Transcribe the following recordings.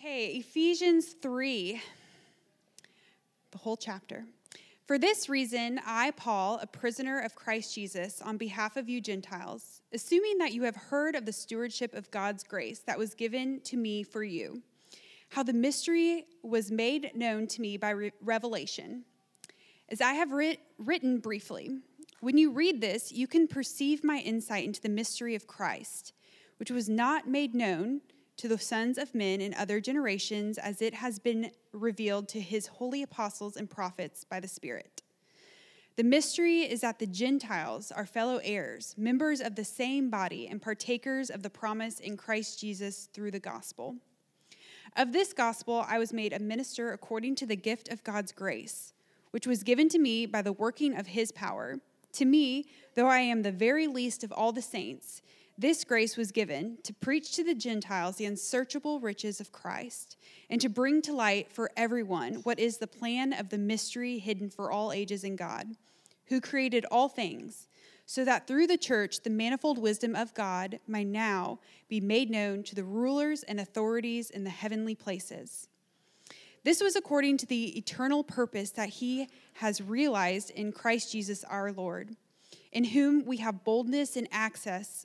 Okay, Ephesians 3, the whole chapter. For this reason, I, Paul, a prisoner of Christ Jesus, on behalf of you Gentiles, assuming that you have heard of the stewardship of God's grace that was given to me for you, how the mystery was made known to me by re- revelation. As I have writ- written briefly, when you read this, you can perceive my insight into the mystery of Christ, which was not made known to the sons of men in other generations, as it has been revealed to his holy apostles and prophets by the Spirit. The mystery is that the Gentiles are fellow heirs, members of the same body, and partakers of the promise in Christ Jesus through the gospel. Of this gospel, I was made a minister according to the gift of God's grace, which was given to me by the working of his power. To me, though I am the very least of all the saints, this grace was given to preach to the Gentiles the unsearchable riches of Christ, and to bring to light for everyone what is the plan of the mystery hidden for all ages in God, who created all things, so that through the church the manifold wisdom of God might now be made known to the rulers and authorities in the heavenly places. This was according to the eternal purpose that he has realized in Christ Jesus our Lord, in whom we have boldness and access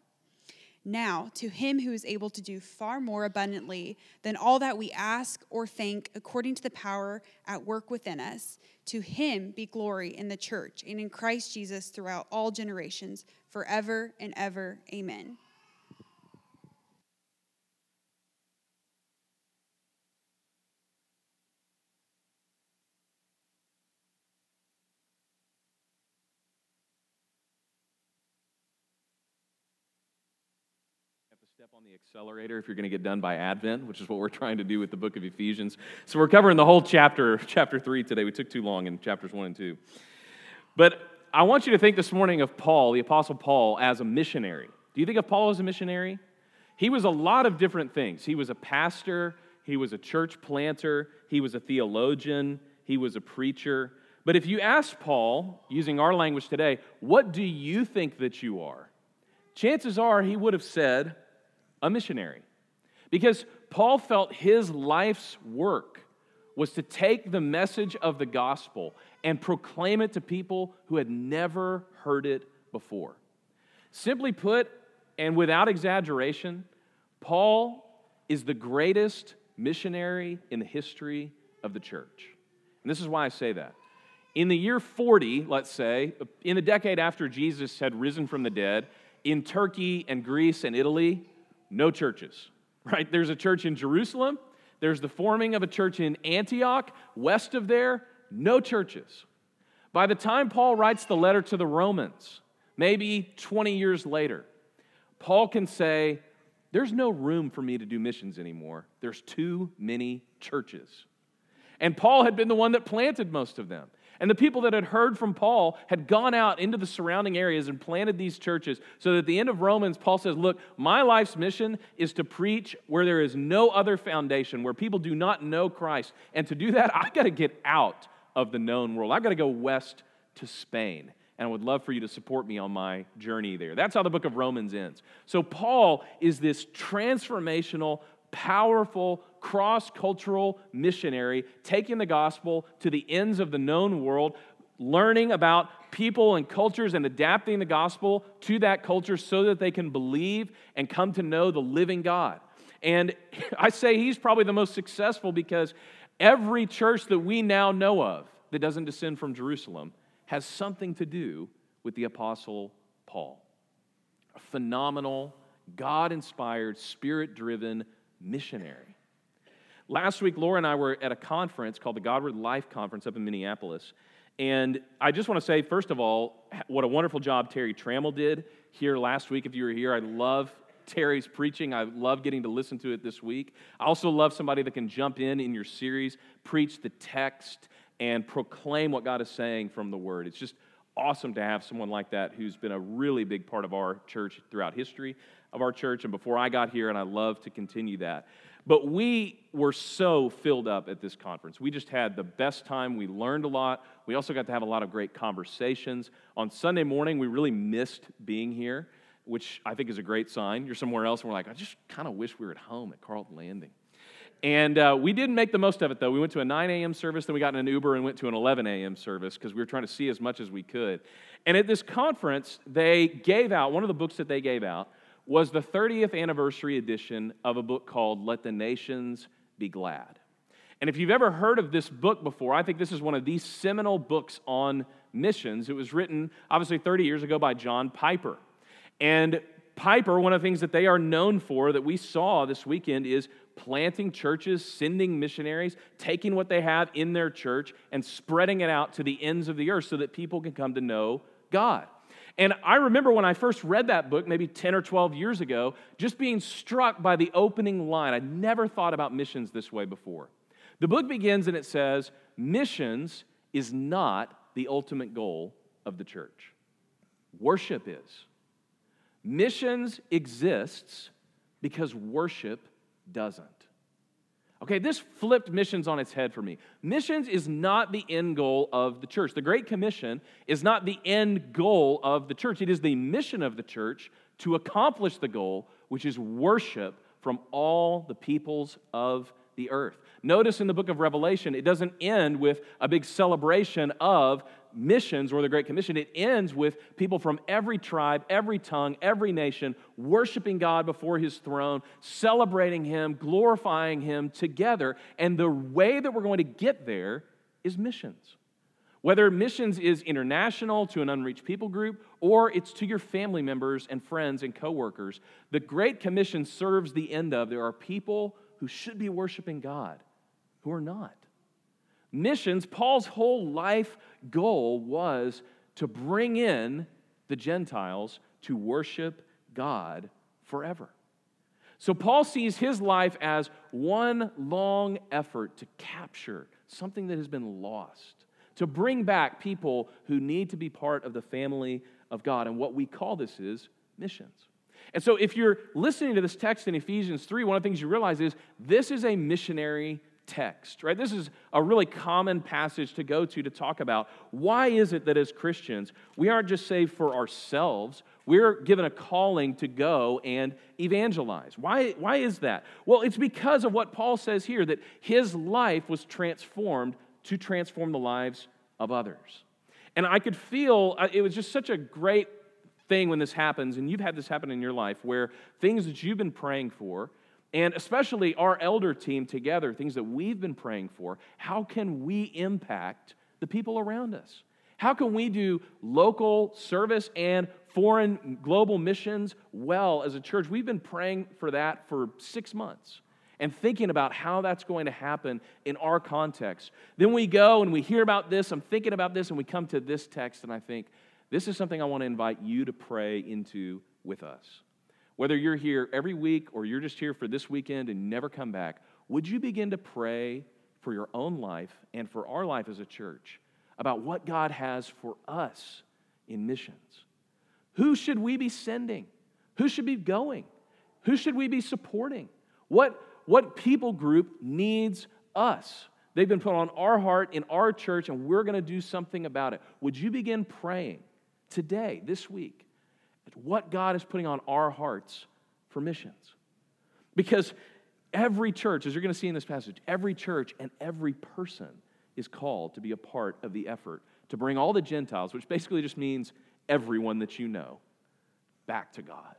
Now, to him who is able to do far more abundantly than all that we ask or think, according to the power at work within us, to him be glory in the church and in Christ Jesus throughout all generations, forever and ever. Amen. step on the accelerator if you're going to get done by Advent, which is what we're trying to do with the book of Ephesians. So we're covering the whole chapter, chapter 3 today. We took too long in chapters 1 and 2. But I want you to think this morning of Paul, the Apostle Paul, as a missionary. Do you think of Paul as a missionary? He was a lot of different things. He was a pastor, he was a church planter, he was a theologian, he was a preacher. But if you ask Paul, using our language today, what do you think that you are? Chances are he would have said, a missionary. Because Paul felt his life's work was to take the message of the gospel and proclaim it to people who had never heard it before. Simply put, and without exaggeration, Paul is the greatest missionary in the history of the church. And this is why I say that. In the year 40, let's say, in the decade after Jesus had risen from the dead, in Turkey and Greece and Italy, no churches, right? There's a church in Jerusalem, there's the forming of a church in Antioch. West of there, no churches. By the time Paul writes the letter to the Romans, maybe 20 years later, Paul can say, There's no room for me to do missions anymore. There's too many churches. And Paul had been the one that planted most of them. And the people that had heard from Paul had gone out into the surrounding areas and planted these churches. So that at the end of Romans, Paul says, Look, my life's mission is to preach where there is no other foundation, where people do not know Christ. And to do that, I've got to get out of the known world. I've got to go west to Spain. And I would love for you to support me on my journey there. That's how the book of Romans ends. So, Paul is this transformational, powerful, cross cultural missionary, taking the gospel to the ends of the known world, learning about people and cultures and adapting the gospel to that culture so that they can believe and come to know the living God. And I say he's probably the most successful because every church that we now know of that doesn't descend from Jerusalem has something to do with the Apostle Paul. A phenomenal, God inspired, spirit driven missionary. Last week, Laura and I were at a conference called the Godward Life Conference up in Minneapolis. And I just want to say, first of all, what a wonderful job Terry Trammell did here last week. If you were here, I love Terry's preaching. I love getting to listen to it this week. I also love somebody that can jump in in your series, preach the text, and proclaim what God is saying from the Word. It's just awesome to have someone like that who's been a really big part of our church throughout history of our church and before I got here, and I love to continue that. But we were so filled up at this conference. We just had the best time. We learned a lot. We also got to have a lot of great conversations. On Sunday morning, we really missed being here, which I think is a great sign. You're somewhere else, and we're like, I just kind of wish we were at home at Carlton Landing. And uh, we didn't make the most of it, though. We went to a 9 a.m. service, then we got in an Uber and went to an 11 a.m. service because we were trying to see as much as we could. And at this conference, they gave out, one of the books that they gave out was the 30th anniversary edition of a book called Let the Nations Be Glad. And if you've ever heard of this book before, I think this is one of these seminal books on missions. It was written, obviously, 30 years ago by John Piper. And Piper, one of the things that they are known for that we saw this weekend is planting churches, sending missionaries, taking what they have in their church and spreading it out to the ends of the earth so that people can come to know God. And I remember when I first read that book, maybe 10 or 12 years ago, just being struck by the opening line. I'd never thought about missions this way before. The book begins and it says, Missions is not the ultimate goal of the church, worship is. Missions exists because worship doesn't. Okay, this flipped missions on its head for me. Missions is not the end goal of the church. The Great Commission is not the end goal of the church. It is the mission of the church to accomplish the goal, which is worship from all the peoples of the earth. Notice in the book of Revelation, it doesn't end with a big celebration of missions or the Great Commission, it ends with people from every tribe, every tongue, every nation worshiping God before His throne, celebrating Him, glorifying Him together. And the way that we're going to get there is missions. Whether missions is international to an unreached people group or it's to your family members and friends and coworkers, the Great Commission serves the end of there are people who should be worshiping God who are not. Missions, Paul's whole life goal was to bring in the Gentiles to worship God forever. So Paul sees his life as one long effort to capture something that has been lost, to bring back people who need to be part of the family of God. And what we call this is missions. And so if you're listening to this text in Ephesians 3, one of the things you realize is this is a missionary text, right? This is a really common passage to go to to talk about why is it that as Christians, we aren't just saved for ourselves, we're given a calling to go and evangelize. Why, why is that? Well, it's because of what Paul says here that his life was transformed to transform the lives of others. And I could feel uh, it was just such a great thing when this happens, and you've had this happen in your life where things that you've been praying for, and especially our elder team together, things that we've been praying for, how can we impact the people around us? How can we do local service and foreign global missions well as a church? We've been praying for that for six months and thinking about how that's going to happen in our context. Then we go and we hear about this, I'm thinking about this, and we come to this text, and I think, this is something I want to invite you to pray into with us. Whether you're here every week or you're just here for this weekend and never come back, would you begin to pray for your own life and for our life as a church about what God has for us in missions? Who should we be sending? Who should be going? Who should we be supporting? What, what people group needs us? They've been put on our heart in our church, and we're going to do something about it. Would you begin praying today, this week, what God is putting on our hearts for missions. Because every church, as you're going to see in this passage, every church and every person is called to be a part of the effort to bring all the Gentiles, which basically just means everyone that you know, back to God.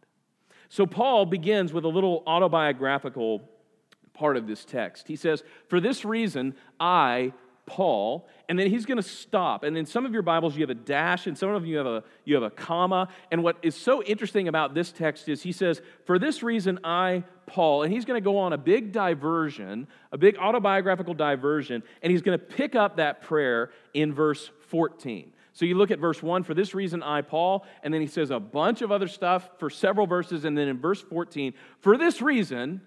So Paul begins with a little autobiographical part of this text. He says, For this reason, I, Paul, and then he's going to stop. And in some of your Bibles, you have a dash, and some of you have a you have a comma. And what is so interesting about this text is he says, "For this reason, I, Paul," and he's going to go on a big diversion, a big autobiographical diversion, and he's going to pick up that prayer in verse 14. So you look at verse 1, for this reason I, Paul, and then he says a bunch of other stuff for several verses, and then in verse 14, for this reason,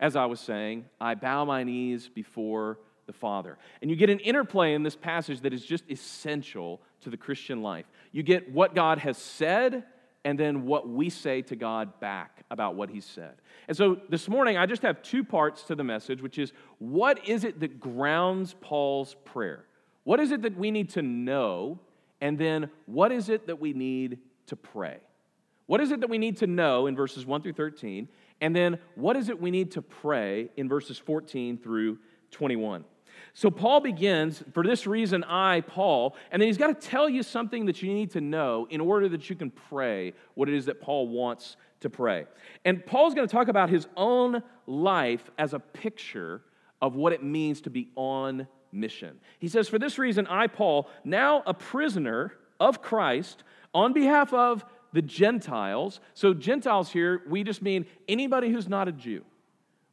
as I was saying, I bow my knees before the Father. And you get an interplay in this passage that is just essential to the Christian life. You get what God has said and then what we say to God back about what He said. And so this morning, I just have two parts to the message, which is what is it that grounds Paul's prayer? What is it that we need to know? And then what is it that we need to pray? What is it that we need to know in verses 1 through 13? And then what is it we need to pray in verses 14 through 21? So Paul begins, for this reason, I, Paul, and then he's got to tell you something that you need to know in order that you can pray what it is that Paul wants to pray. And Paul's going to talk about his own life as a picture of what it means to be on mission. He says, For this reason, I, Paul, now a prisoner of Christ, on behalf of the Gentiles. So, Gentiles here, we just mean anybody who's not a Jew,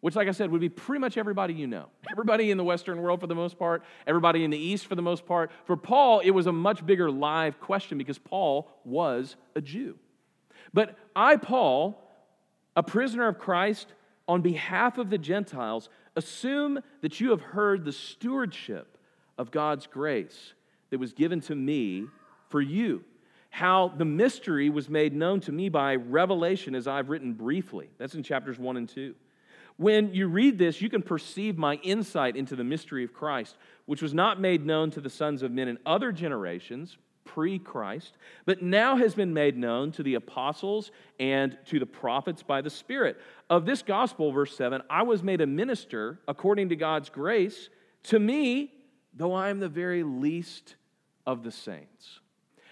which, like I said, would be pretty much everybody you know. Everybody in the Western world for the most part, everybody in the East for the most part. For Paul, it was a much bigger live question because Paul was a Jew. But I, Paul, a prisoner of Christ, on behalf of the Gentiles, assume that you have heard the stewardship of God's grace that was given to me for you how the mystery was made known to me by revelation, as I've written briefly. That's in chapters 1 and 2. When you read this, you can perceive my insight into the mystery of Christ, which was not made known to the sons of men in other generations, pre Christ, but now has been made known to the apostles and to the prophets by the Spirit. Of this gospel, verse 7, I was made a minister according to God's grace to me, though I am the very least of the saints.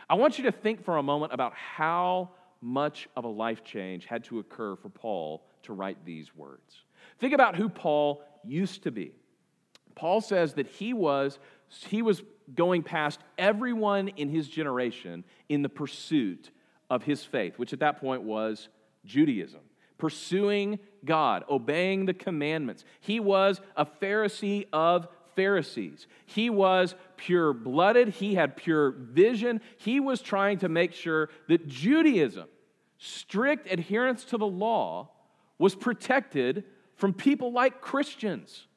I want you to think for a moment about how much of a life change had to occur for Paul to write these words. Think about who Paul used to be. Paul says that he was, he was going past everyone in his generation in the pursuit of his faith, which at that point was Judaism, pursuing God, obeying the commandments. He was a Pharisee of Pharisees. He was pure blooded, he had pure vision. He was trying to make sure that Judaism, strict adherence to the law, was protected from people like Christians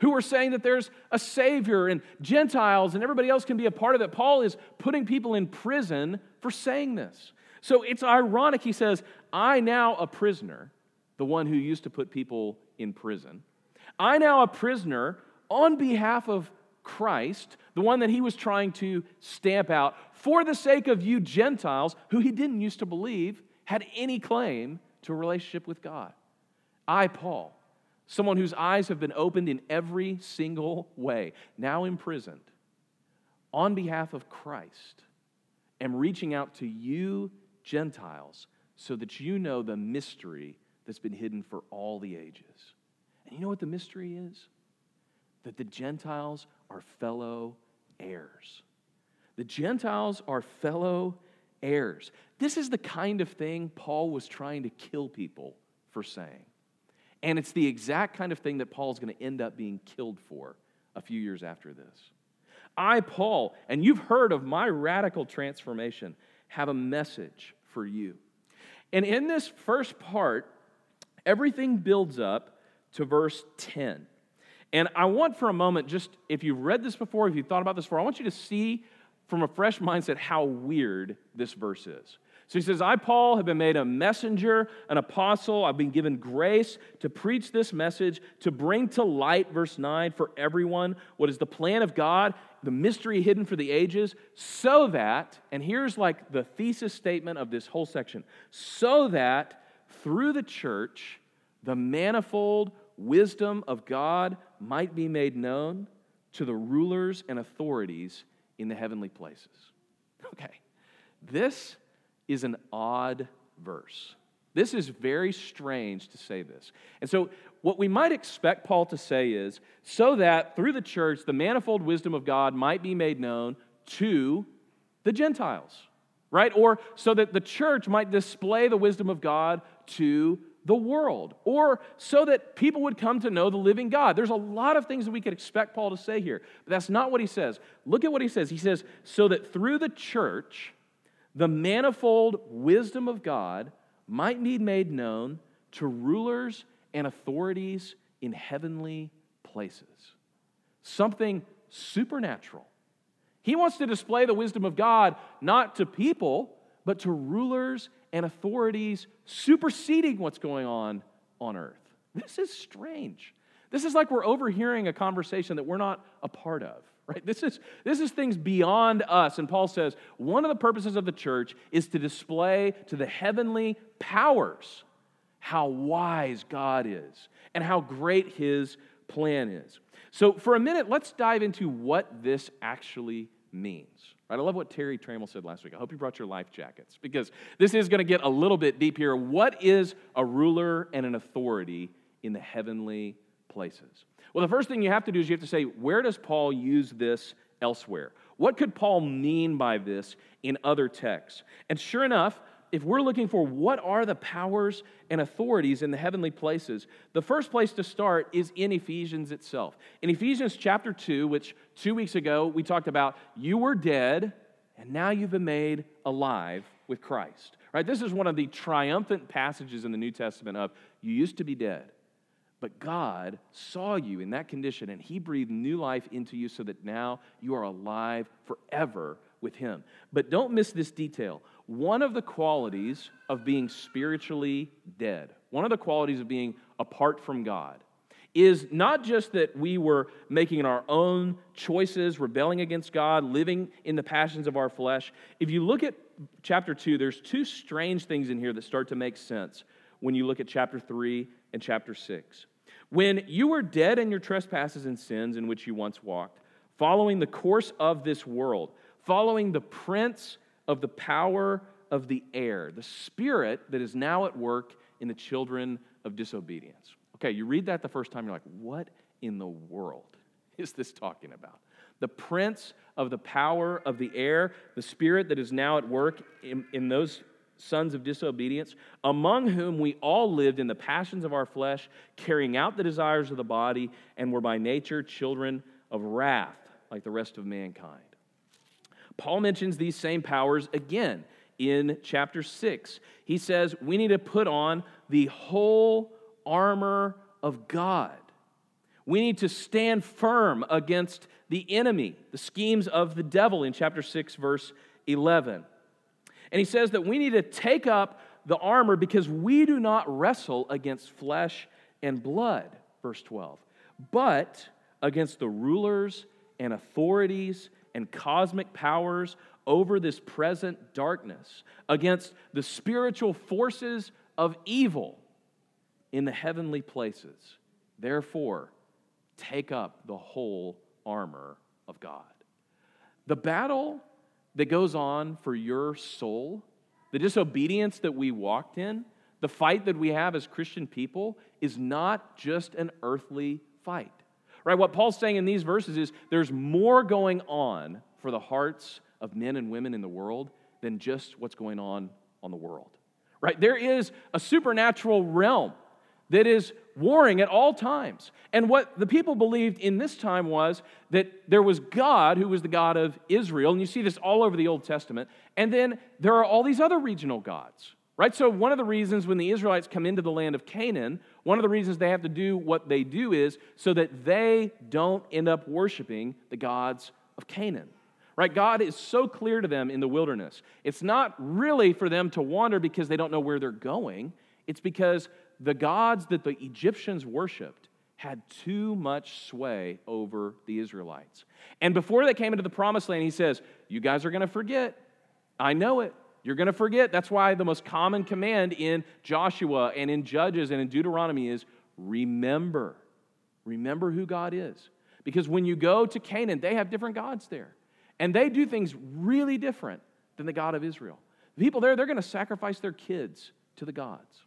who were saying that there's a Savior and Gentiles and everybody else can be a part of it. Paul is putting people in prison for saying this. So it's ironic. He says, I now a prisoner, the one who used to put people in prison. I now a prisoner on behalf of Christ, the one that he was trying to stamp out for the sake of you Gentiles who he didn't used to believe had any claim to a relationship with God. I, Paul, someone whose eyes have been opened in every single way, now imprisoned, on behalf of Christ, am reaching out to you Gentiles so that you know the mystery that's been hidden for all the ages. And you know what the mystery is? that the Gentiles are fellow heirs. The Gentiles are fellow heirs. This is the kind of thing Paul was trying to kill people for saying. And it's the exact kind of thing that Paul's going to end up being killed for a few years after this. I, Paul, and you've heard of my radical transformation, have a message for you. And in this first part, everything builds up to verse 10. And I want for a moment, just if you've read this before, if you've thought about this before, I want you to see from a fresh mindset how weird this verse is. So he says, I, Paul, have been made a messenger, an apostle. I've been given grace to preach this message, to bring to light, verse 9, for everyone what is the plan of God, the mystery hidden for the ages, so that, and here's like the thesis statement of this whole section, so that through the church, the manifold wisdom of God might be made known to the rulers and authorities in the heavenly places. Okay, this is an odd verse. This is very strange to say this. And so, what we might expect Paul to say is so that through the church, the manifold wisdom of God might be made known to the Gentiles, right? Or so that the church might display the wisdom of God to the world, or so that people would come to know the living God. There's a lot of things that we could expect Paul to say here, but that's not what he says. Look at what he says. He says, so that through the church, the manifold wisdom of God might be made known to rulers and authorities in heavenly places. Something supernatural. He wants to display the wisdom of God not to people, but to rulers and authorities superseding what's going on on earth. This is strange. This is like we're overhearing a conversation that we're not a part of, right? This is, this is things beyond us. And Paul says one of the purposes of the church is to display to the heavenly powers how wise God is and how great his plan is. So, for a minute, let's dive into what this actually means. Right? I love what Terry Trammell said last week. I hope you brought your life jackets because this is going to get a little bit deep here. What is a ruler and an authority in the heavenly places? Well, the first thing you have to do is you have to say, where does Paul use this elsewhere? What could Paul mean by this in other texts? And sure enough, if we're looking for what are the powers and authorities in the heavenly places, the first place to start is in Ephesians itself. In Ephesians chapter 2, which two weeks ago we talked about, you were dead and now you've been made alive with Christ. Right? This is one of the triumphant passages in the New Testament of you used to be dead, but God saw you in that condition and he breathed new life into you so that now you are alive forever with him. But don't miss this detail one of the qualities of being spiritually dead, one of the qualities of being apart from God, is not just that we were making our own choices, rebelling against God, living in the passions of our flesh. If you look at chapter 2, there's two strange things in here that start to make sense when you look at chapter 3 and chapter 6. When you were dead in your trespasses and sins in which you once walked, following the course of this world, following the prince of the power of the air, the spirit that is now at work in the children of disobedience. Okay, you read that the first time, you're like, what in the world is this talking about? The prince of the power of the air, the spirit that is now at work in, in those sons of disobedience, among whom we all lived in the passions of our flesh, carrying out the desires of the body, and were by nature children of wrath, like the rest of mankind. Paul mentions these same powers again in chapter 6. He says we need to put on the whole armor of God. We need to stand firm against the enemy, the schemes of the devil in chapter 6, verse 11. And he says that we need to take up the armor because we do not wrestle against flesh and blood, verse 12, but against the rulers and authorities and cosmic powers over this present darkness, against the spiritual forces of evil in the heavenly places. Therefore, take up the whole armor of God. The battle that goes on for your soul, the disobedience that we walked in, the fight that we have as Christian people is not just an earthly fight. Right? What Paul's saying in these verses is there's more going on for the hearts of men and women in the world than just what's going on on the world. Right? There is a supernatural realm that is warring at all times. And what the people believed in this time was that there was God who was the God of Israel, and you see this all over the Old Testament, and then there are all these other regional gods. Right? So, one of the reasons when the Israelites come into the land of Canaan, one of the reasons they have to do what they do is so that they don't end up worshiping the gods of Canaan. Right? God is so clear to them in the wilderness. It's not really for them to wander because they don't know where they're going, it's because the gods that the Egyptians worshiped had too much sway over the Israelites. And before they came into the promised land, he says, You guys are going to forget. I know it. You're going to forget. That's why the most common command in Joshua and in Judges and in Deuteronomy is remember. Remember who God is. Because when you go to Canaan, they have different gods there. And they do things really different than the God of Israel. The people there, they're going to sacrifice their kids to the gods.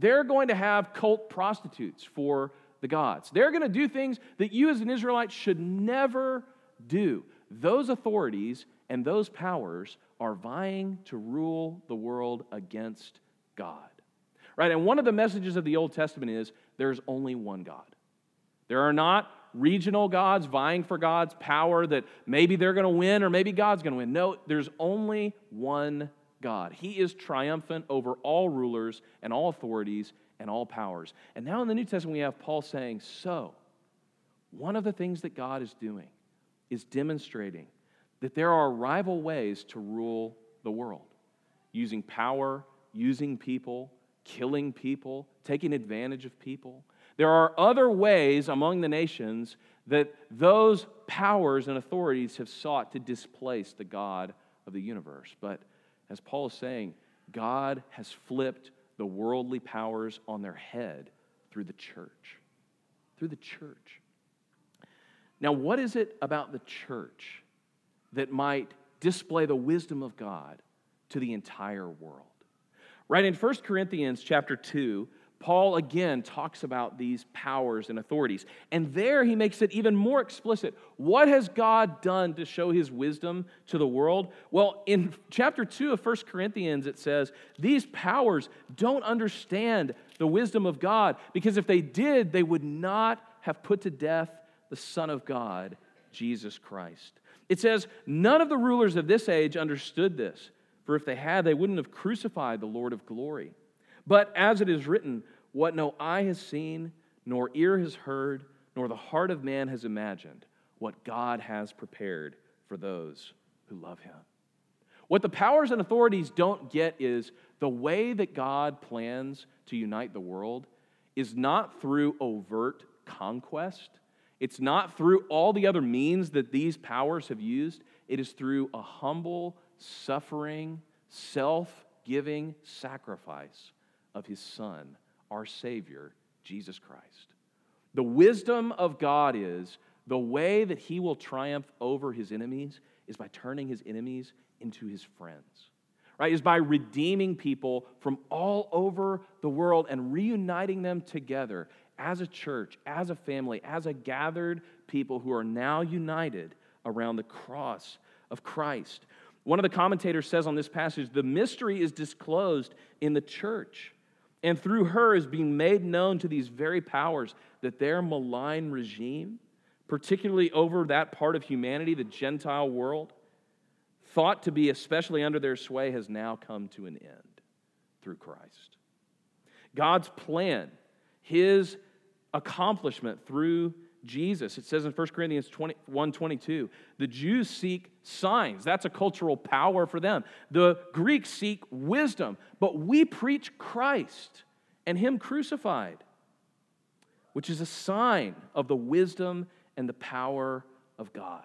They're going to have cult prostitutes for the gods. They're going to do things that you as an Israelite should never do. Those authorities and those powers are vying to rule the world against God. Right? And one of the messages of the Old Testament is there's only one God. There are not regional gods vying for God's power that maybe they're going to win or maybe God's going to win. No, there's only one God. He is triumphant over all rulers and all authorities and all powers. And now in the New Testament, we have Paul saying, So, one of the things that God is doing is demonstrating that there are rival ways to rule the world using power, using people, killing people, taking advantage of people. There are other ways among the nations that those powers and authorities have sought to displace the God of the universe. But as Paul is saying, God has flipped the worldly powers on their head through the church. Through the church. Now, what is it about the church that might display the wisdom of God to the entire world? Right in 1 Corinthians chapter 2, Paul again talks about these powers and authorities. And there he makes it even more explicit. What has God done to show his wisdom to the world? Well, in chapter 2 of 1 Corinthians, it says, These powers don't understand the wisdom of God, because if they did, they would not have put to death the Son of God, Jesus Christ. It says, None of the rulers of this age understood this, for if they had, they wouldn't have crucified the Lord of glory. But as it is written, what no eye has seen, nor ear has heard, nor the heart of man has imagined, what God has prepared for those who love him. What the powers and authorities don't get is the way that God plans to unite the world is not through overt conquest. It's not through all the other means that these powers have used. It is through a humble, suffering, self giving sacrifice of his Son, our Savior, Jesus Christ. The wisdom of God is the way that he will triumph over his enemies is by turning his enemies into his friends. Right? Is by redeeming people from all over the world and reuniting them together as a church, as a family, as a gathered people who are now united around the cross of Christ. One of the commentators says on this passage the mystery is disclosed in the church. And through her is being made known to these very powers that their malign regime, particularly over that part of humanity, the Gentile world, thought to be especially under their sway, has now come to an end through Christ. God's plan, his accomplishment through Jesus. It says in 1 Corinthians 20, 1 22, the Jews seek signs. That's a cultural power for them. The Greeks seek wisdom, but we preach Christ and Him crucified, which is a sign of the wisdom and the power of God.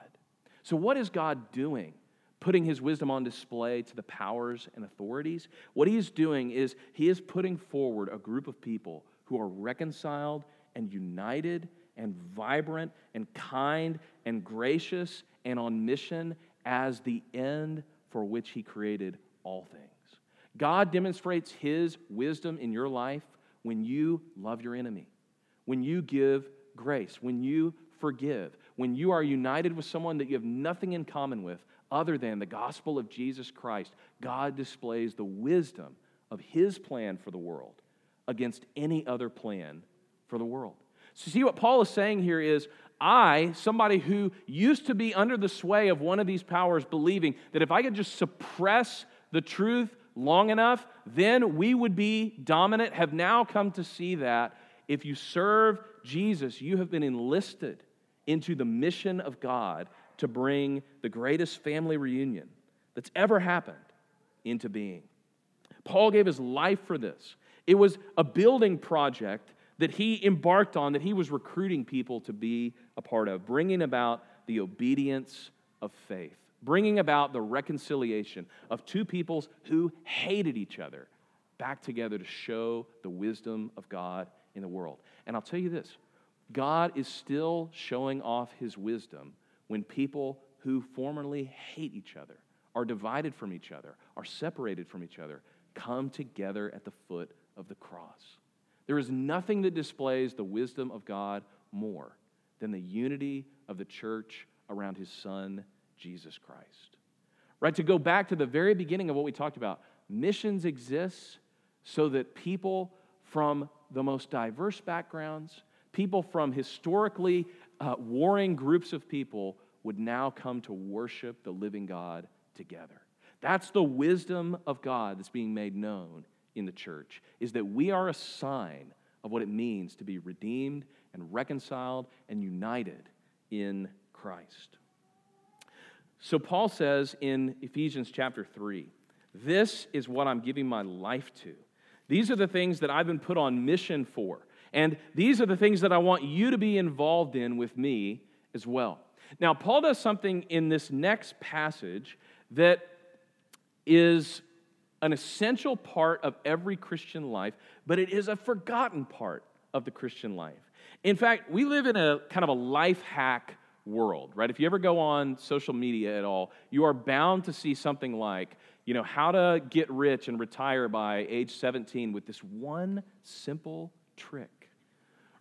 So, what is God doing? Putting his wisdom on display to the powers and authorities. What he is doing is he is putting forward a group of people who are reconciled and united and vibrant and kind and gracious and on mission as the end for which He created all things. God demonstrates His wisdom in your life when you love your enemy, when you give grace, when you forgive, when you are united with someone that you have nothing in common with other than the gospel of Jesus Christ. God displays the wisdom of His plan for the world against any other plan for the world. So, see what Paul is saying here is I, somebody who used to be under the sway of one of these powers, believing that if I could just suppress the truth long enough, then we would be dominant, have now come to see that if you serve Jesus, you have been enlisted into the mission of God to bring the greatest family reunion that's ever happened into being. Paul gave his life for this. It was a building project that he embarked on, that he was recruiting people to be a part of, bringing about the obedience of faith, bringing about the reconciliation of two peoples who hated each other back together to show the wisdom of God in the world. And I'll tell you this God is still showing off his wisdom when people who formerly hate each other, are divided from each other, are separated from each other, come together at the foot of the cross. There is nothing that displays the wisdom of God more than the unity of the church around his son, Jesus Christ. Right? To go back to the very beginning of what we talked about, missions exist so that people from the most diverse backgrounds, people from historically uh, warring groups of people would now come to worship the living God together. That's the wisdom of God that's being made known in the church, is that we are a sign of what it means to be redeemed and reconciled and united in Christ. So Paul says in Ephesians chapter 3, this is what I'm giving my life to. These are the things that I've been put on mission for. And these are the things that I want you to be involved in with me as well. Now, Paul does something in this next passage that is an essential part of every Christian life, but it is a forgotten part of the Christian life. In fact, we live in a kind of a life hack world, right? If you ever go on social media at all, you are bound to see something like, you know, how to get rich and retire by age 17 with this one simple trick,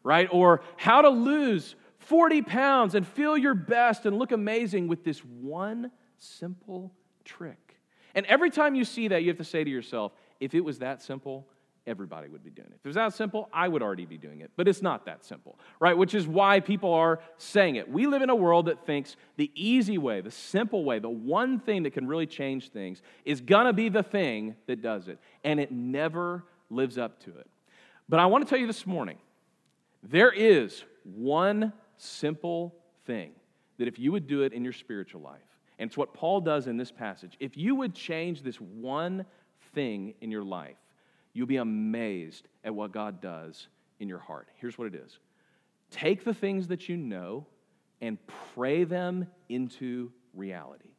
right? Or how to lose 40 pounds and feel your best and look amazing with this one simple trick. And every time you see that, you have to say to yourself, if it was that simple, everybody would be doing it. If it was that simple, I would already be doing it. But it's not that simple, right? Which is why people are saying it. We live in a world that thinks the easy way, the simple way, the one thing that can really change things is gonna be the thing that does it. And it never lives up to it. But I wanna tell you this morning there is one simple thing that if you would do it in your spiritual life, and it's what Paul does in this passage. If you would change this one thing in your life, you'll be amazed at what God does in your heart. Here's what it is take the things that you know and pray them into reality.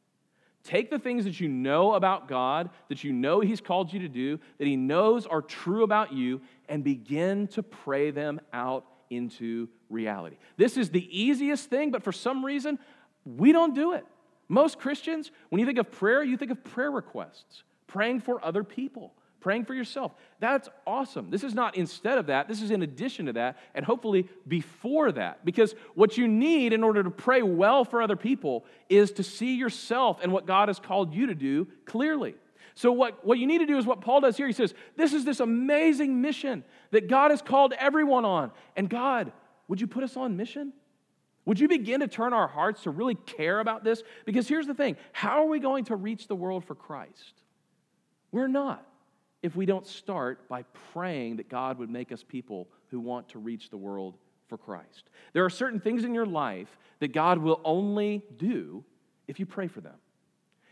Take the things that you know about God, that you know He's called you to do, that He knows are true about you, and begin to pray them out into reality. This is the easiest thing, but for some reason, we don't do it. Most Christians, when you think of prayer, you think of prayer requests, praying for other people, praying for yourself. That's awesome. This is not instead of that, this is in addition to that, and hopefully before that. Because what you need in order to pray well for other people is to see yourself and what God has called you to do clearly. So, what, what you need to do is what Paul does here. He says, This is this amazing mission that God has called everyone on. And God, would you put us on mission? Would you begin to turn our hearts to really care about this? Because here's the thing how are we going to reach the world for Christ? We're not if we don't start by praying that God would make us people who want to reach the world for Christ. There are certain things in your life that God will only do if you pray for them.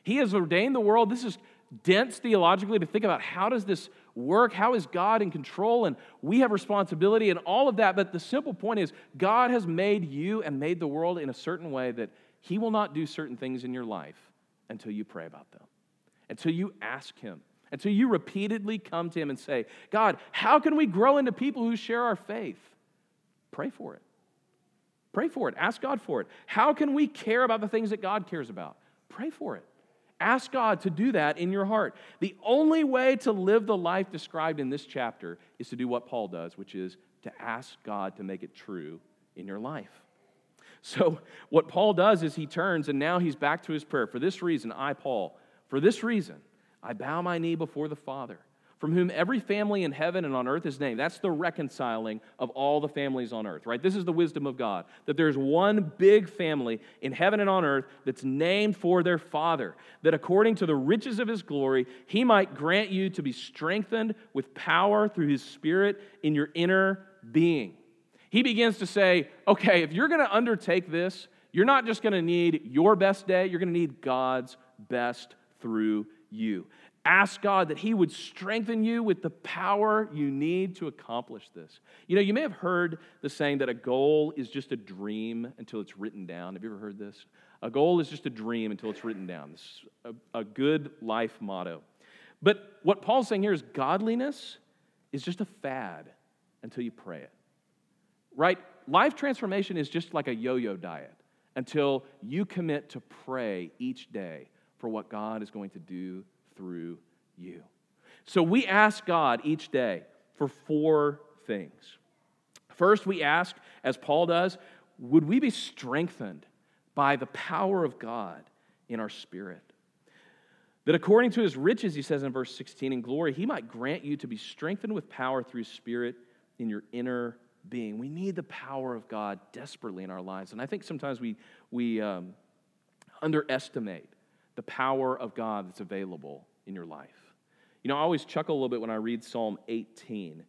He has ordained the world. This is dense theologically to think about how does this work? How is God in control? And we have responsibility and all of that. But the simple point is, God has made you and made the world in a certain way that He will not do certain things in your life until you pray about them, until you ask Him, until you repeatedly come to Him and say, God, how can we grow into people who share our faith? Pray for it. Pray for it. Ask God for it. How can we care about the things that God cares about? Pray for it. Ask God to do that in your heart. The only way to live the life described in this chapter is to do what Paul does, which is to ask God to make it true in your life. So, what Paul does is he turns and now he's back to his prayer. For this reason, I, Paul, for this reason, I bow my knee before the Father from whom every family in heaven and on earth is named. That's the reconciling of all the families on earth, right? This is the wisdom of God that there's one big family in heaven and on earth that's named for their Father, that according to the riches of his glory, he might grant you to be strengthened with power through his Spirit in your inner being. He begins to say, okay, if you're going to undertake this, you're not just going to need your best day, you're going to need God's best through you. Ask God that He would strengthen you with the power you need to accomplish this. You know, you may have heard the saying that a goal is just a dream until it's written down. Have you ever heard this? A goal is just a dream until it's written down. This is a, a good life motto. But what Paul's saying here is godliness is just a fad until you pray it. Right? Life transformation is just like a yo yo diet until you commit to pray each day for what God is going to do through you. So we ask God each day for four things. First, we ask, as Paul does, would we be strengthened by the power of God in our spirit? That according to his riches, he says in verse 16, in glory, he might grant you to be strengthened with power through spirit in your inner being. We need the power of God desperately in our lives. And I think sometimes we, we um, underestimate the power of God that's available in your life. You know, I always chuckle a little bit when I read Psalm 18,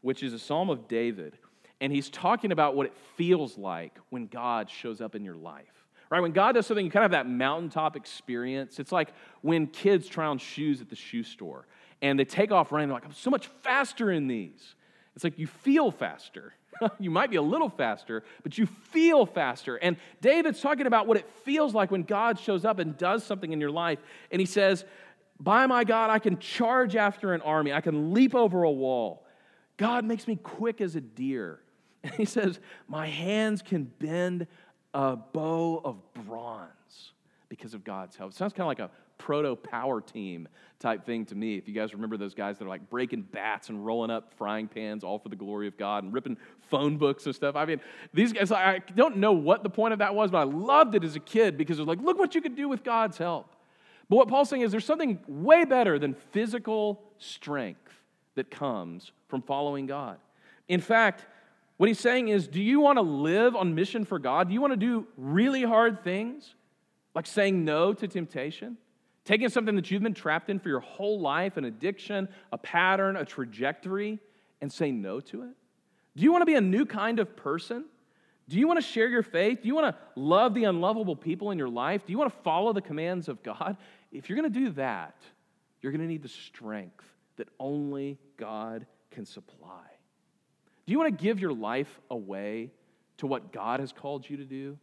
which is a psalm of David, and he's talking about what it feels like when God shows up in your life. Right? When God does something, you kind of have that mountaintop experience. It's like when kids try on shoes at the shoe store and they take off running, they're like, I'm so much faster in these. It's like you feel faster. you might be a little faster, but you feel faster. And David's talking about what it feels like when God shows up and does something in your life. And he says, By my God, I can charge after an army, I can leap over a wall. God makes me quick as a deer. And he says, My hands can bend a bow of bronze because of God's help. It sounds kind of like a proto power team type thing to me. If you guys remember those guys that are like breaking bats and rolling up frying pans all for the glory of God and ripping phone books and stuff. I mean, these guys, I don't know what the point of that was, but I loved it as a kid because it was like, look what you could do with God's help. But what Paul's saying is there's something way better than physical strength that comes from following God. In fact, what he's saying is, do you want to live on mission for God? Do you want to do really hard things, like saying no to temptation? Taking something that you've been trapped in for your whole life, an addiction, a pattern, a trajectory, and say no to it? Do you want to be a new kind of person? Do you want to share your faith? Do you want to love the unlovable people in your life? Do you want to follow the commands of God? If you're going to do that, you're going to need the strength that only God can supply. Do you want to give your life away to what God has called you to do?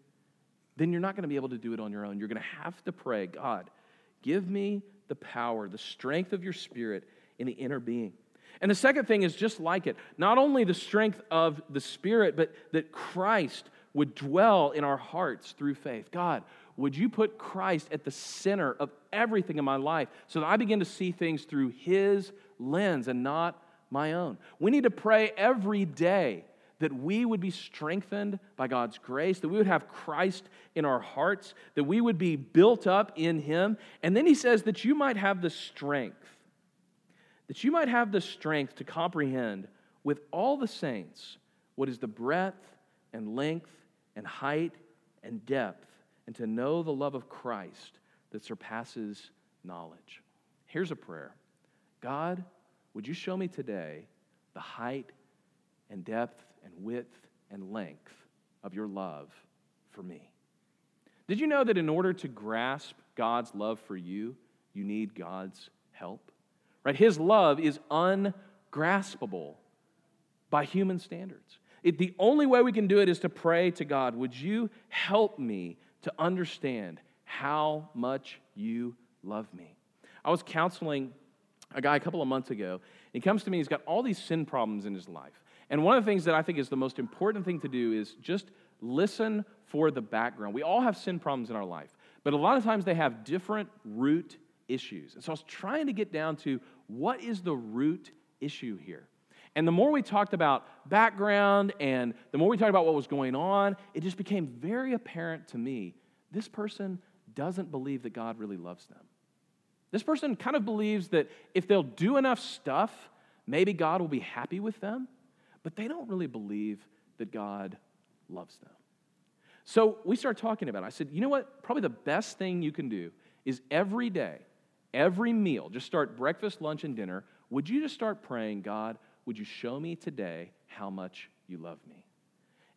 Then you're not going to be able to do it on your own. You're going to have to pray, God, Give me the power, the strength of your spirit in the inner being. And the second thing is just like it not only the strength of the spirit, but that Christ would dwell in our hearts through faith. God, would you put Christ at the center of everything in my life so that I begin to see things through his lens and not my own? We need to pray every day that we would be strengthened by God's grace, that we would have Christ in our hearts, that we would be built up in Him. And then He says that you might have the strength, that you might have the strength to comprehend with all the saints what is the breadth and length and height and depth, and to know the love of Christ that surpasses knowledge. Here's a prayer God, would you show me today the height and depth and width and length of your love for me. Did you know that in order to grasp God's love for you, you need God's help? Right? His love is ungraspable by human standards. It, the only way we can do it is to pray to God, would you help me to understand how much you love me? I was counseling a guy a couple of months ago. He comes to me, he's got all these sin problems in his life. And one of the things that I think is the most important thing to do is just listen for the background. We all have sin problems in our life, but a lot of times they have different root issues. And so I was trying to get down to what is the root issue here? And the more we talked about background and the more we talked about what was going on, it just became very apparent to me this person doesn't believe that God really loves them. This person kind of believes that if they'll do enough stuff, maybe God will be happy with them but they don't really believe that God loves them. So we start talking about it. I said, you know what? Probably the best thing you can do is every day, every meal, just start breakfast, lunch, and dinner. Would you just start praying, God, would you show me today how much you love me? And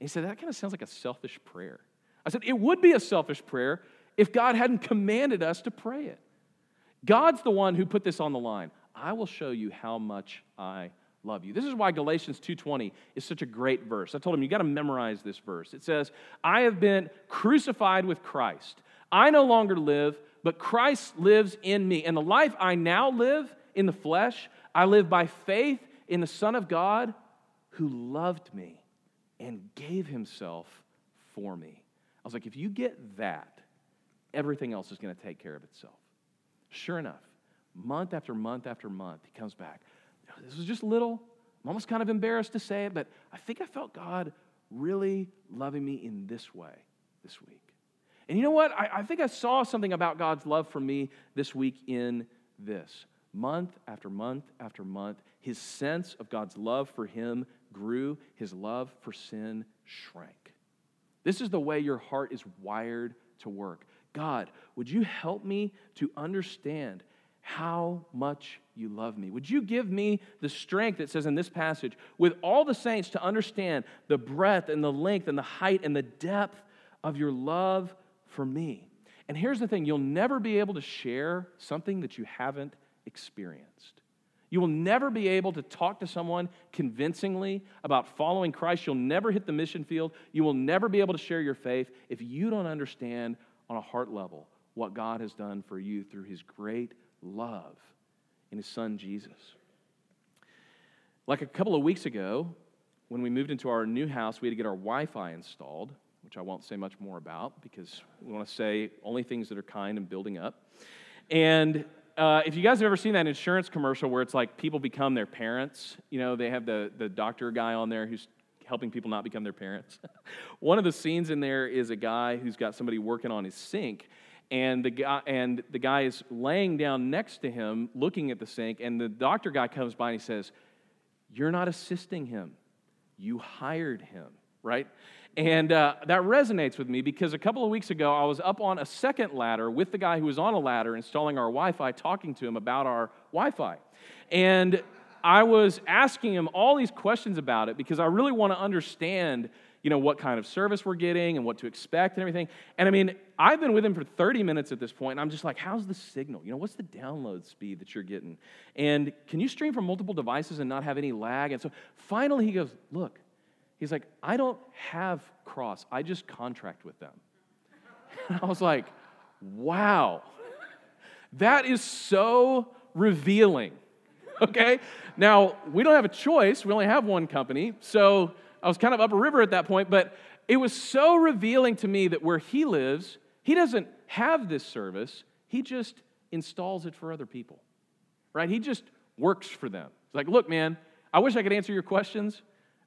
he said, that kind of sounds like a selfish prayer. I said, it would be a selfish prayer if God hadn't commanded us to pray it. God's the one who put this on the line. I will show you how much I love you. This is why Galatians 2:20 is such a great verse. I told him you got to memorize this verse. It says, "I have been crucified with Christ. I no longer live, but Christ lives in me. And the life I now live in the flesh, I live by faith in the Son of God who loved me and gave himself for me." I was like, if you get that, everything else is going to take care of itself. Sure enough, month after month after month, he comes back. This was just little, I'm almost kind of embarrassed to say it, but I think I felt God really loving me in this way this week. And you know what? I, I think I saw something about God's love for me this week in this. Month after month after month, his sense of God's love for him grew, his love for sin shrank. This is the way your heart is wired to work. God, would you help me to understand how much you love me? Would you give me the strength, it says in this passage, with all the saints to understand the breadth and the length and the height and the depth of your love for me? And here's the thing you'll never be able to share something that you haven't experienced. You will never be able to talk to someone convincingly about following Christ. You'll never hit the mission field. You will never be able to share your faith if you don't understand on a heart level what God has done for you through his great love in his son Jesus. Like a couple of weeks ago, when we moved into our new house, we had to get our Wi Fi installed, which I won't say much more about because we want to say only things that are kind and building up. And uh, if you guys have ever seen that insurance commercial where it's like people become their parents, you know, they have the, the doctor guy on there who's helping people not become their parents. One of the scenes in there is a guy who's got somebody working on his sink, and the guy and the guy is laying down next to him, looking at the sink, and the doctor guy comes by and he says, "You're not assisting him. You hired him." Right? And uh, that resonates with me because a couple of weeks ago, I was up on a second ladder with the guy who was on a ladder installing our Wi Fi, talking to him about our Wi Fi. And I was asking him all these questions about it because I really want to understand, you know, what kind of service we're getting and what to expect and everything. And I mean, I've been with him for 30 minutes at this point, and I'm just like, how's the signal? You know, what's the download speed that you're getting? And can you stream from multiple devices and not have any lag? And so finally he goes, look, He's like, I don't have Cross, I just contract with them. And I was like, wow, that is so revealing. Okay? Now, we don't have a choice, we only have one company. So I was kind of up a river at that point, but it was so revealing to me that where he lives, he doesn't have this service, he just installs it for other people. Right? He just works for them. It's like, look, man, I wish I could answer your questions,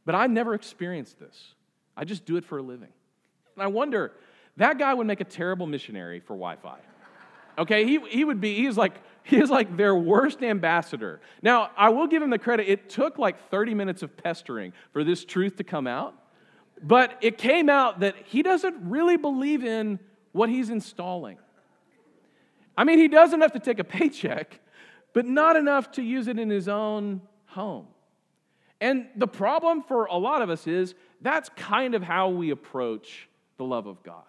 but I never experienced this. I just do it for a living. And I wonder, that guy would make a terrible missionary for Wi Fi. Okay, he, he would be, he's like, he is like their worst ambassador. Now, I will give him the credit, it took like 30 minutes of pestering for this truth to come out, but it came out that he doesn't really believe in what he's installing. I mean, he does enough to take a paycheck, but not enough to use it in his own home. And the problem for a lot of us is that's kind of how we approach the love of God.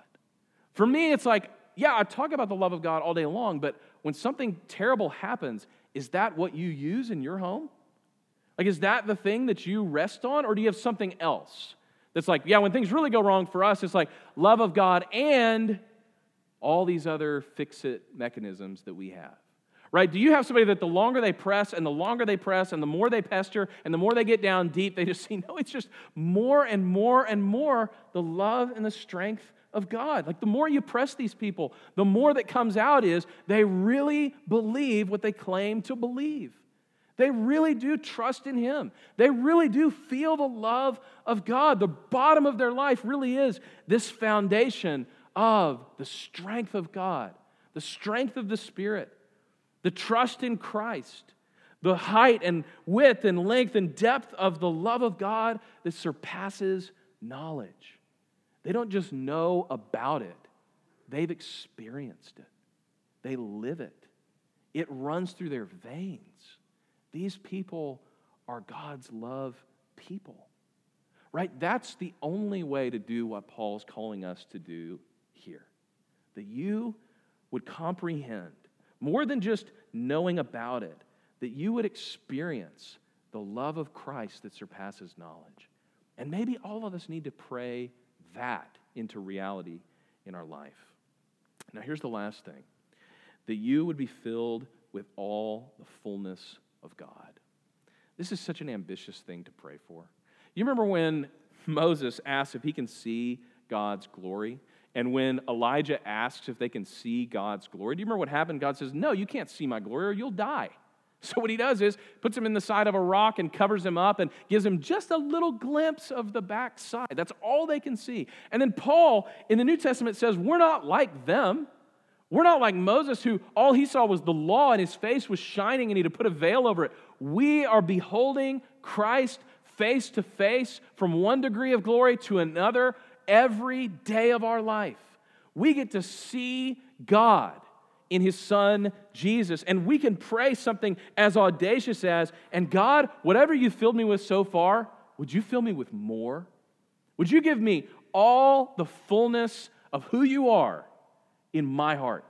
For me, it's like, yeah, I talk about the love of God all day long, but when something terrible happens, is that what you use in your home? Like, is that the thing that you rest on, or do you have something else that's like, yeah, when things really go wrong for us, it's like love of God and all these other fix it mechanisms that we have? right? Do you have somebody that the longer they press and the longer they press and the more they pester and the more they get down deep, they just see, no, it's just more and more and more the love and the strength of God. Like the more you press these people, the more that comes out is they really believe what they claim to believe. They really do trust in Him. They really do feel the love of God. The bottom of their life really is this foundation of the strength of God, the strength of the Spirit the trust in Christ, the height and width and length and depth of the love of God that surpasses knowledge. They don't just know about it, they've experienced it, they live it, it runs through their veins. These people are God's love people. Right? That's the only way to do what Paul's calling us to do here. That you would comprehend more than just knowing about it, that you would experience the love of Christ that surpasses knowledge. And maybe all of us need to pray that into reality in our life. Now, here's the last thing that you would be filled with all the fullness of God. This is such an ambitious thing to pray for. You remember when Moses asked if he can see God's glory? And when Elijah asks if they can see God's glory, do you remember what happened? God says, No, you can't see my glory or you'll die. So, what he does is puts him in the side of a rock and covers him up and gives him just a little glimpse of the backside. That's all they can see. And then Paul in the New Testament says, We're not like them. We're not like Moses, who all he saw was the law and his face was shining and he had to put a veil over it. We are beholding Christ face to face from one degree of glory to another every day of our life. We get to see God in his son Jesus. And we can pray something as audacious as, and God, whatever you filled me with so far, would you fill me with more? Would you give me all the fullness of who you are in my heart?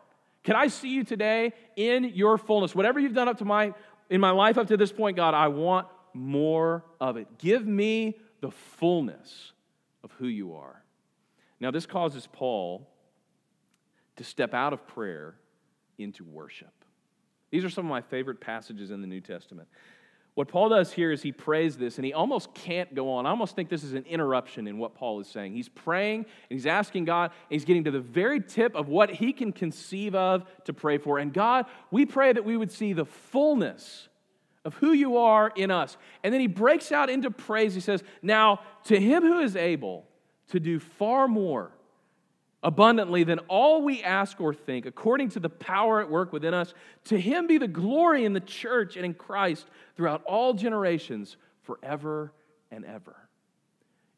Can I see you today in your fullness? Whatever you've done up to my in my life up to this point, God, I want more of it. Give me the fullness of who you are. Now, this causes Paul to step out of prayer into worship. These are some of my favorite passages in the New Testament. What Paul does here is he prays this, and he almost can't go on. I almost think this is an interruption in what Paul is saying. He's praying, and he's asking God, and he's getting to the very tip of what he can conceive of to pray for. And God, we pray that we would see the fullness of who you are in us. And then he breaks out into praise. He says, Now, to him who is able to do far more abundantly than all we ask or think, according to the power at work within us. To him be the glory in the church and in Christ throughout all generations, forever and ever.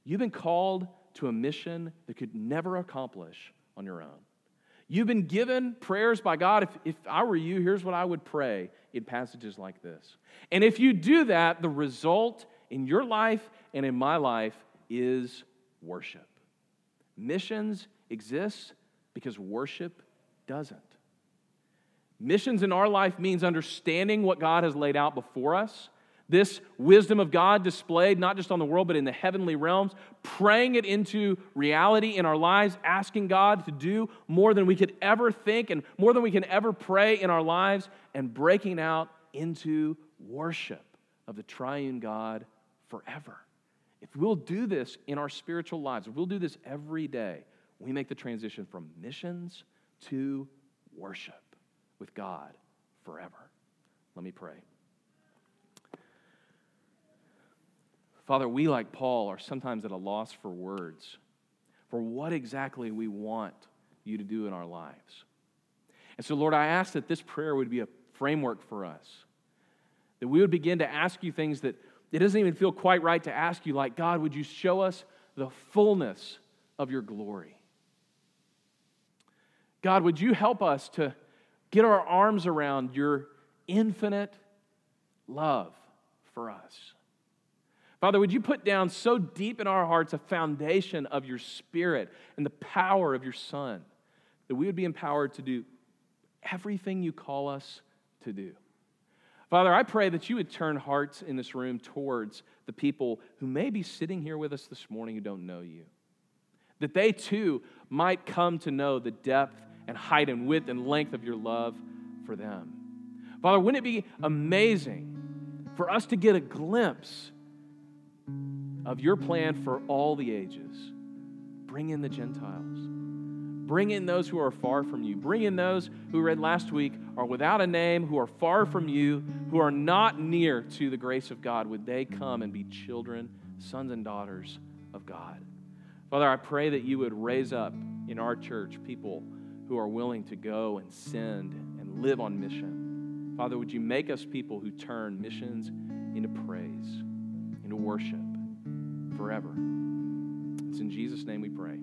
You've been called to a mission that could never accomplish on your own. You've been given prayers by God. If, if I were you, here's what I would pray in passages like this. And if you do that, the result in your life and in my life is worship. Missions exists because worship doesn't. Missions in our life means understanding what God has laid out before us, this wisdom of God displayed not just on the world, but in the heavenly realms, praying it into reality in our lives, asking God to do more than we could ever think and more than we can ever pray in our lives, and breaking out into worship of the triune God forever. If we'll do this in our spiritual lives, if we'll do this every day, we make the transition from missions to worship with God forever. Let me pray. Father, we, like Paul, are sometimes at a loss for words, for what exactly we want you to do in our lives. And so, Lord, I ask that this prayer would be a framework for us, that we would begin to ask you things that it doesn't even feel quite right to ask you, like, God, would you show us the fullness of your glory? God, would you help us to get our arms around your infinite love for us? Father, would you put down so deep in our hearts a foundation of your Spirit and the power of your Son that we would be empowered to do everything you call us to do? Father, I pray that you would turn hearts in this room towards the people who may be sitting here with us this morning who don't know you. That they too might come to know the depth and height and width and length of your love for them. Father, wouldn't it be amazing for us to get a glimpse of your plan for all the ages? Bring in the Gentiles. Bring in those who are far from you. Bring in those who read last week are without a name, who are far from you, who are not near to the grace of God. Would they come and be children, sons and daughters of God? Father, I pray that you would raise up in our church people who are willing to go and send and live on mission. Father, would you make us people who turn missions into praise, into worship forever? It's in Jesus' name we pray.